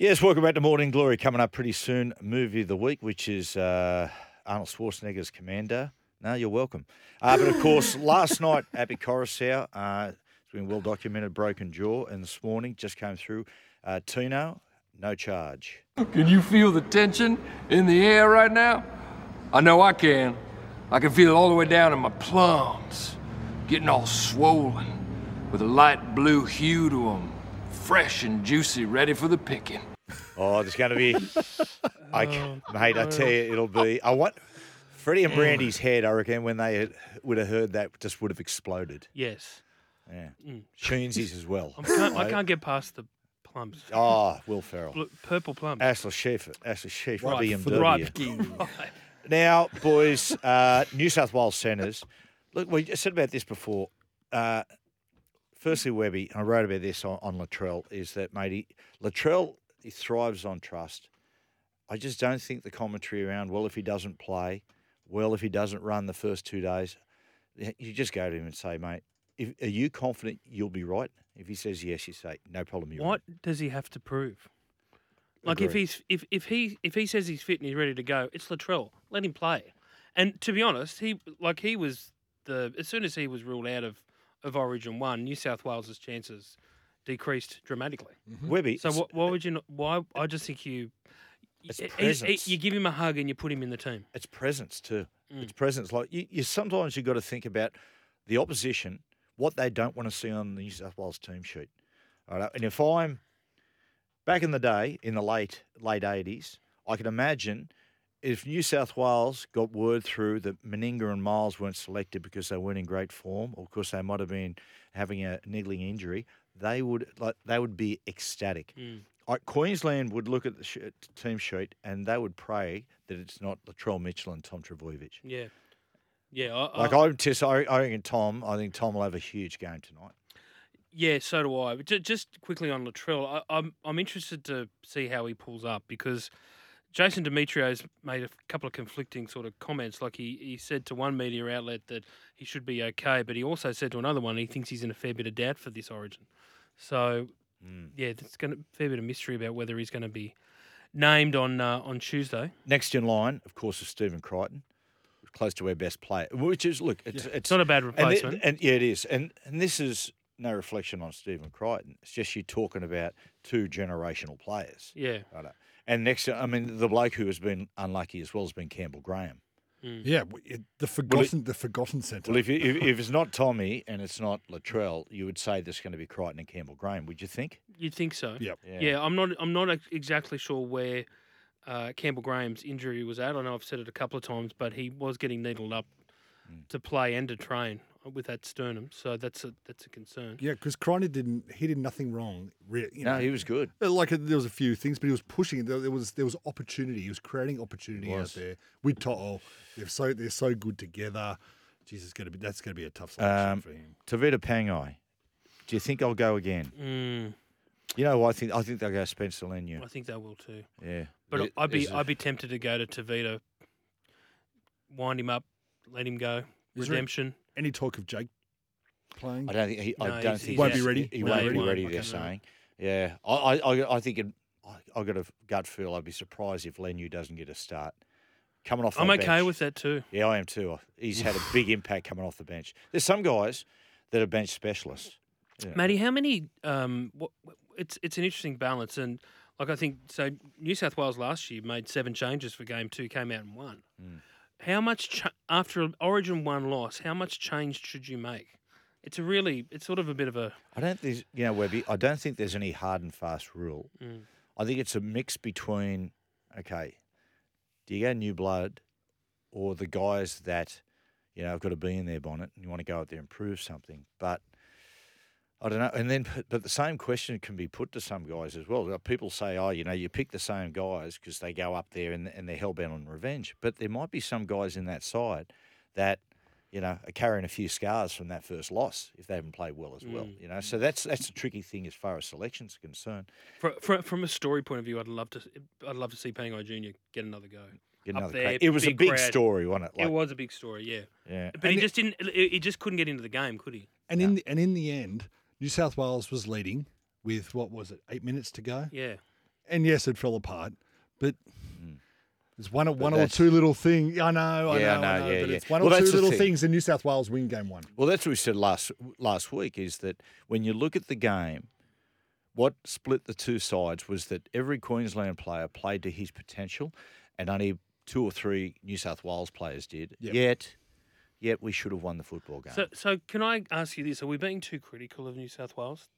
Yes, welcome back to Morning Glory. Coming up pretty soon, movie of the week, which is uh, Arnold Schwarzenegger's Commando. No, you're welcome. Uh, but of course, last night, Abby Coruscant, uh, it's been well documented, broken jaw, and this morning just came through. Uh, Tino, no charge. Can you feel the tension in the air right now? I know I can. I can feel it all the way down in my plums, getting all swollen, with a light blue hue to them, fresh and juicy, ready for the picking. Oh, there's going to be, I, mate, I tell you, it'll be. I want Freddie and Brandy's head. I reckon when they had, would have heard that, just would have exploded. Yes. Yeah, Sheensy's as well. I can't, I can't get past the plums. Oh, Will Ferrell, Blue, purple plums. Ashley Schaefer, Ashley Schaefer, Right, for the BMW. Right. Now, boys, uh, New South Wales centres. Look, we said about this before. Uh, firstly, Webby, I wrote about this on, on Latrell, is that, mate, he, Latrell he thrives on trust. I just don't think the commentary around, well, if he doesn't play, well, if he doesn't run the first two days, you just go to him and say, mate, if, are you confident you'll be right? If he says yes, you say, no problem, you're What does he have to prove? Like if he's if, if he if he says he's fit and he's ready to go, it's Latrell. Let him play. And to be honest, he like he was the as soon as he was ruled out of of Origin One, New South Wales's chances decreased dramatically. Webby, So what, why would you not? Why I just think you. It's he's- presence. you give him a hug and you put him in the team. It's presence too. Mm. It's presence. Like you, you sometimes you've got to think about the opposition, what they don't want to see on the New South Wales team sheet. All right. And if I'm back in the day, in the late late eighties, I can imagine if New South Wales got word through that Meninga and Miles weren't selected because they weren't in great form, or of course they might have been having a niggling injury, they would like they would be ecstatic. Mm. I, Queensland would look at the sh- team sheet and they would pray that it's not Latrell Mitchell and Tom Trbojevic. Yeah, yeah. I, Like I, I, just, I, I reckon Tom. I think Tom will have a huge game tonight. Yeah, so do I. But ju- just quickly on Latrell, I, I'm I'm interested to see how he pulls up because Jason Demetriou's made a couple of conflicting sort of comments. Like he, he said to one media outlet that he should be okay, but he also said to another one he thinks he's in a fair bit of doubt for this Origin. So Mm. yeah, there's going to fair bit of mystery about whether he's going to be named on uh, on Tuesday. Next in line, of course, is Stephen Crichton, close to our best player. Which is look, it's It's it's not a bad and, replacement. it- and yeah, it is. And and this is no reflection on Stephen Crichton. It's just you're talking about two generational players. yeah, Right. And next, I mean, the bloke who has been unlucky as well has been Campbell Graham. Yeah, it- the forgotten, the forgotten centre. Well, if, you, if if it's not Tommy and it's not Latrell, you would say there's going to be Crichton and Campbell Graham. Would you think? you'd think so. Yep. Yeah. I'm not. I'm not exactly sure where uh, Campbell Graham's injury was at. I know I've said it a couple of times, but he was getting needled up Mm. to play and to train with that sternum, so that's a that's a concern. yeah, because Crichton didn't, he did nothing wrong. Re, you No, know. he was good. Uh, Like uh, there was a few things, but he was pushing. There, there was there was opportunity. He was creating opportunity out there with To'o. They're so they're so good together. Jesus, going to be that's going to be a tough selection Um, for him. Tevita Pangai. Do you think I'll go again? Mm, You know, I think I think they'll go Spencer Leniu. I think they will too. Yeah, But It- I'd be I'd be tempted to go to Tevita, wind him up, let him go, Is there- redemption. Any talk of Jake playing? I don't think he. No, I don't he's- think he's Won't be he's- ready? He No, won't he be won't. ready. Okay, They're no. saying. Yeah, I I I, I think it, I, I got a gut feel. I'd be surprised if Leniu doesn't get a start. Coming off, the bench. I'm that okay bench. with that too. Yeah, I am too. He's had a big impact coming off the bench. There's some guys that are bench specialists. Yeah. Matty, how many? Um, what, it's it's an interesting balance, and like I think so. New South Wales last year made seven changes for game two, came out and won. How much ch- after Origin one loss? How much change should you make? It's a really, it's sort of a bit of a. I don't think you know, Webby. I don't think there's any hard and fast rule. Mm. I think it's a mix between okay, do you go new blood, or the guys that you know have got to be in their bonnet and you want to go out there and prove something. But I don't know. And then, but- but the same question can be put to some guys as well. People say, oh, you know, you pick the same guys because they go up there and, and they're hell bent on revenge. But there might be some guys in that side that, you know, are carrying a few scars from that first loss if they haven't played well as well. Mm. You know, so that's that's a tricky thing as far as selections are concerned. Fr fr from a story point of view, I'd love to. I'd love to see Pangai Junior get another go. Get another there. It was a big big crowd. story, wasn't it? it was a big story, yeah. Yeah. But he just didn't. He just couldn't get into the game, could he? And in the, and in the end, New South Wales was leading with what was it, eight minutes to go? Yeah. And yes, it fell apart, but mm. it's one, one or two little things. I know, I Yeah, I know, I know, know, yeah, but yeah. it's one Well, or two little thing. things. And New South Wales win game one. Well, that's what we said last last week. Is that when you look at the game, what split the two sides was that every Queensland player played to his potential, and only two or three New South Wales players did. Yep. Yet, yet we should have won the football game. So, so can I ask you this? Are we being too critical of New South Wales?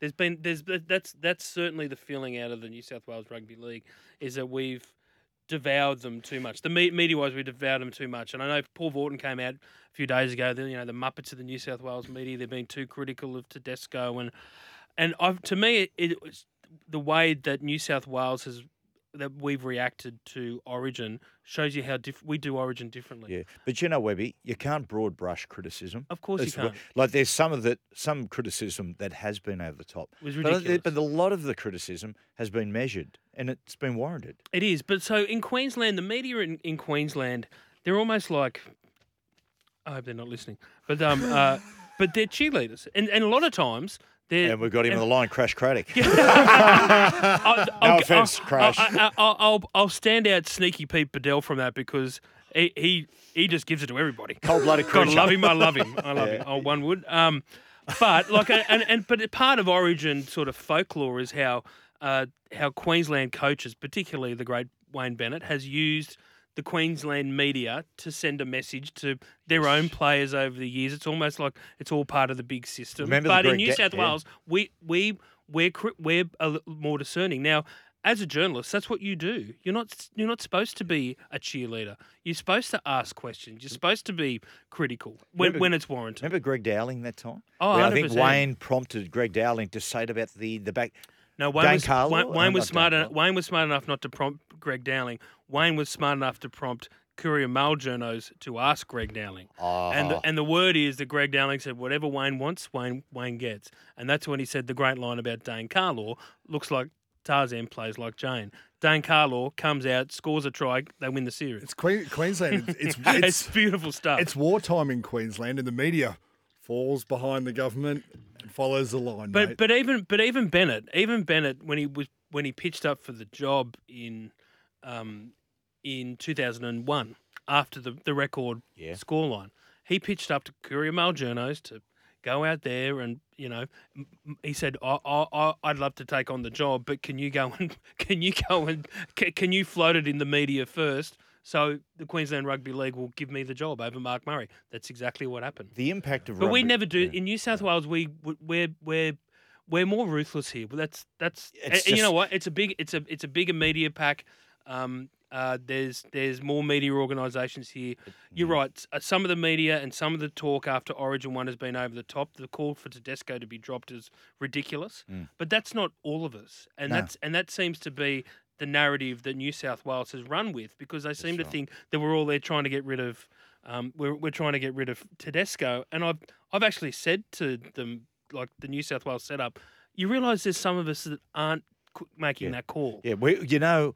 There's been there's that's that's certainly the feeling out of the New South Wales Rugby League is that we've devoured them too much. The me- media wise, we devoured them too much. And I know Paul Vautin came out a few days ago. The, you know the Muppets of the New South Wales media. They've been too critical of Tedesco and and I've, to me it, it the way that New South Wales has that we've reacted to Origin shows you how diff- we do Origin differently. yeah, but you know, Webby, you can't broad brush criticism. Of course you can't. Like there's some of that, some criticism that has been over the top. It was But, ridiculous. but a lot of the criticism has been measured and it's been warranted. It is, but so in Queensland, the media in, in Queensland, they're almost like I hope they're not listening, but um, uh, but they're cheerleaders, and and a lot of times they're. And we've got him on the line, Crash Craddock. I'll, I'll, offence, I'll, Crash. I'll, I'll, I'll, stand out Sneaky Pete Badel from that because he he, he just gives it to everybody. Cold-blooded God, creature. love him. I love him. I love him. Oh, one would. Um, but like, and and but part of Origin sort of folklore is how uh, how Queensland coaches, particularly the great Wayne Bennett, has used the Queensland media to send a message to their own players over the years. It's almost like it's all part of the big system. Remember but in New South. Wales, we we we're we're a little more discerning now. As a journalist, that's what you do. You're not you're not supposed to be a cheerleader. You're supposed to ask questions. You're supposed to be critical when, Remember- when it's warranted. Remember Greg Dowling that time? Oh, I think Wayne prompted Greg Dowling to say it about the the back. No, Wayne Dan was, Carlo? Wayne, Wayne was smart. Enough, Wayne was smart enough not to prompt Greg Dowling. Wayne was smart enough to prompt Courier Mail journos to ask Greg Dowling. And Oh. the, and the word is that Greg Dowling said, "Whatever Wayne wants, Wayne Wayne gets." And that's when he said the great line about Dane Carlaw. Looks like Tarzan plays like Jane. Dane Carlaw comes out, scores a try, they win the series. It's Que- Queensland. It's It's, it's, beautiful stuff. it's wartime in Queensland, and the media falls behind the government and follows the line. But mate. but even but even Bennett, even Bennett, when he was when he pitched up for the job in um, in two thousand and one after the the record Yeah. scoreline, he pitched up to Courier Mail journos to go out there and you know he said I, I, I'd love to take on the job, but can you go and can you go and can, can you float it in the media first? So the Queensland Rugby League will give me the job over Mark Murray. That's exactly what happened. The impact of But we never do. yeah. In New South Wales, we we're we're we're more ruthless here. But that's that's and, and you know what? It's a big it's a it's a bigger media pack. Um, uh, there's there's more media organisations here. You're right. uh, Some of the media and some of the talk after Origin One has been over the top. The call for Tedesco to be dropped is ridiculous. But that's not all of us, and No. that's and that seems to be the narrative that New South Wales has run with because they seem to think that we're all there trying to get rid of. Um, we're, we're trying to get rid of Tedesco, and I've I've actually said to them like the New South Wales setup. You realise there's some of us that aren't making Yeah. that call. Yeah, we you know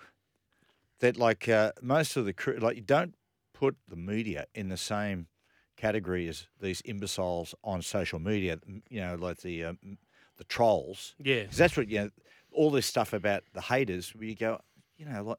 that like uh, most of the cri- like you don't put the media in the same category as these imbeciles on social media. You know, like the um, the trolls. Yeah. 'Cause that's what you know. All this stuff about the haters, where you go, you know, like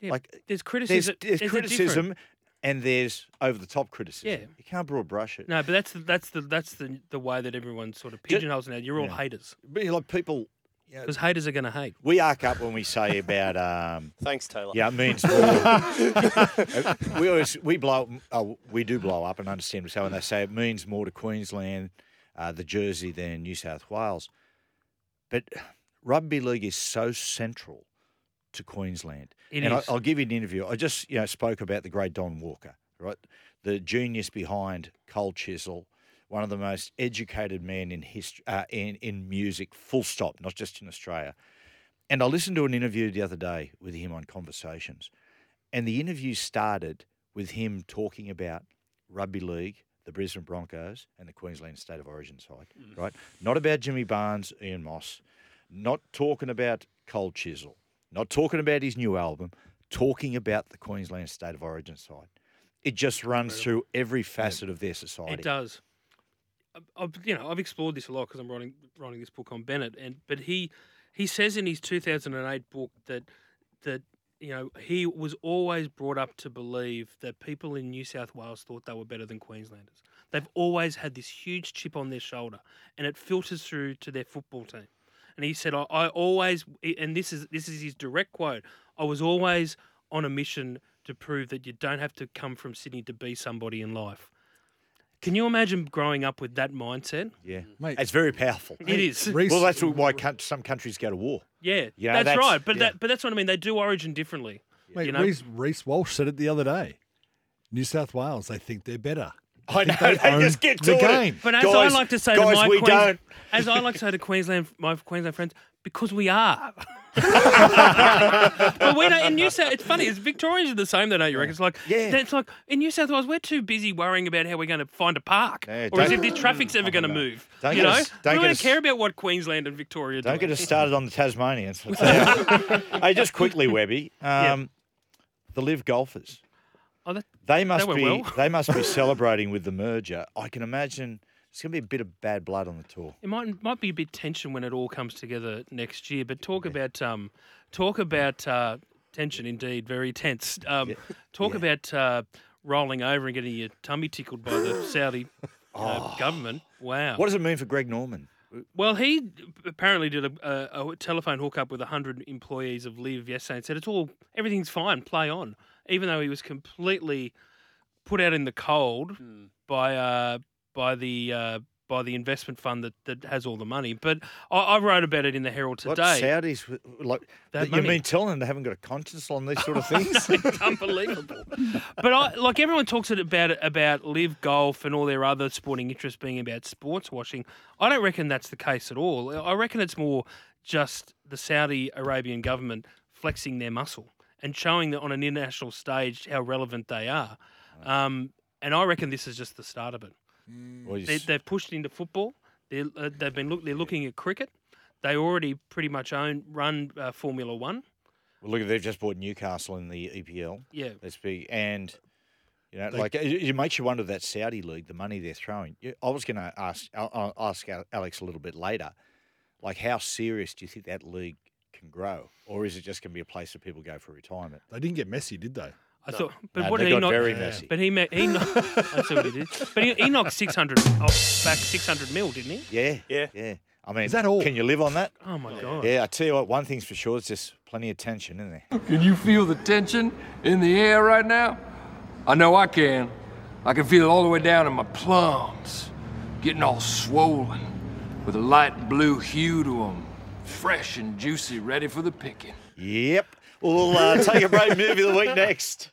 Yeah, like There's there's, criticism. there's different- criticism and there's over the top criticism. Yeah. you can't broad brush it. No, but that's the, that's the that's the the way that everyone sort of pigeonholes now. You're all yeah. haters But you know, like people, you know, because haters are going to hate. we arc up when we say about um, Thanks, Taylor. Yeah, it means more. we always we blow oh, we do blow up and understand so when they say it means more to Queensland, uh, the Jersey than New South Wales. But rugby league is so central to Queensland. It and is. I, I'll give you an interview. I just you know spoke about the great Don Walker, right? The genius behind Cold Chisel, one of the most educated men in history, uh, in in music. Full stop. Not just in Australia. And I listened to an interview the other day with him on Conversations, and the interview started with him talking about rugby league, the Brisbane Broncos, and the Queensland State of Origin side. Right? Not about Jimmy Barnes, Ian Moss. Not talking about Cold Chisel. Not talking about his new album. Talking about the Queensland State of Origin side. It just runs through every facet of their society. It does. I've, you know, I've explored this a lot because I'm writing writing this book on Bennett, and but he he says in his 2008 book that that you know he was always brought up to believe that people in New South Wales thought they were better than Queenslanders. They've always had this huge chip on their shoulder, and it filters through to their football team. And he said, I, I always, and this is this is his direct quote. I was always on a mission to prove that you don't have to come from Sydney to be somebody in life. Can you imagine growing up with that mindset? Yeah. Mm. Mate. It's very powerful. It is. Well, that's why coun- some countries go to war. Yeah, Yeah, that's, that's- right. But yeah. that, but that's what I mean. They do Origin differently. Mate, you know? Reece, Reece Walsh said it the other day. New South Wales, they think they're better. I know. they They own just get to the it. game. But as Guys- I like to say guys, to my we Queens- don't. as I like to say to Queensland, my Queensland friends, because we are. but we don't. In New South, it's funny. It's Victorians are the same. Though, don't you reckon? It's like, Yeah. It's like in New South Wales, we're too busy worrying about how we're going to find a park, Yeah, or as if this traffic's ever going to move. Don't you know, us- don't we don't us- care about what Queensland and Victoria Don't do. get us started on the Tasmanians. I'll tell you. hey, just quickly, Webby. Um, The LIV golfers. Oh, that, They must be. well. They must be celebrating with the merger. I can imagine it's going to be a bit of bad blood on the tour. It might might be a bit tension when it all comes together next year. But talk about um, talk about uh, tension. Indeed, very tense. Um, talk Yeah. about uh, rolling over and getting your tummy tickled by the Saudi uh, government. Wow. Oh. What does it mean for Greg Norman? Well, he apparently did a, a, a telephone hookup with hundred employees of LIV yesterday and said it's all everything's fine, play on. Even though he was completely put out in the cold by uh, by the uh, by the investment fund that, that has all the money. But I, I wrote about it in the Herald What today. Saudis like? They have You money. mean telling them they haven't got a conscience on these sort of things? it's unbelievable. But I, like everyone talks it about about LIV golf and all their other sporting interests being about sports washing. I don't reckon that's the case at all. I reckon it's more just the Saudi Arabian government flexing their muscle and showing that on an international stage how relevant they are. Um, and I reckon this is just the start of it. Or They, they've pushed into football. They're, uh, they've been look. They're looking at cricket. They already pretty much own run uh, Formula One. well, look, they've just bought Newcastle in the EPL. Yeah, That's big, and you know, They- like it, it makes you wonder that Saudi league, the money they're throwing. I was going to ask, I'll, I'll ask Alex a little bit later, like how serious do you think that league can grow, or is it just going to be a place that people go for retirement? They didn't get messy, did they? I thought. But No, what they did he got not? very messy. But he ma- he kno- that's what he did. But he, he knocked six hundred off back six hundred mil, didn't he? yeah, Yeah. yeah. I mean, Is that all? Can you live on that? Oh my god! Yeah, I tell you what. One thing's for sure, it's just plenty of tension, isn't there? Can you feel the tension in the air right now? I know I can. I can feel it all the way down in my plums, getting all swollen, with a light blue hue to them, fresh and juicy, ready for the picking. Yep. We'll uh, take a break. Movie of the week next.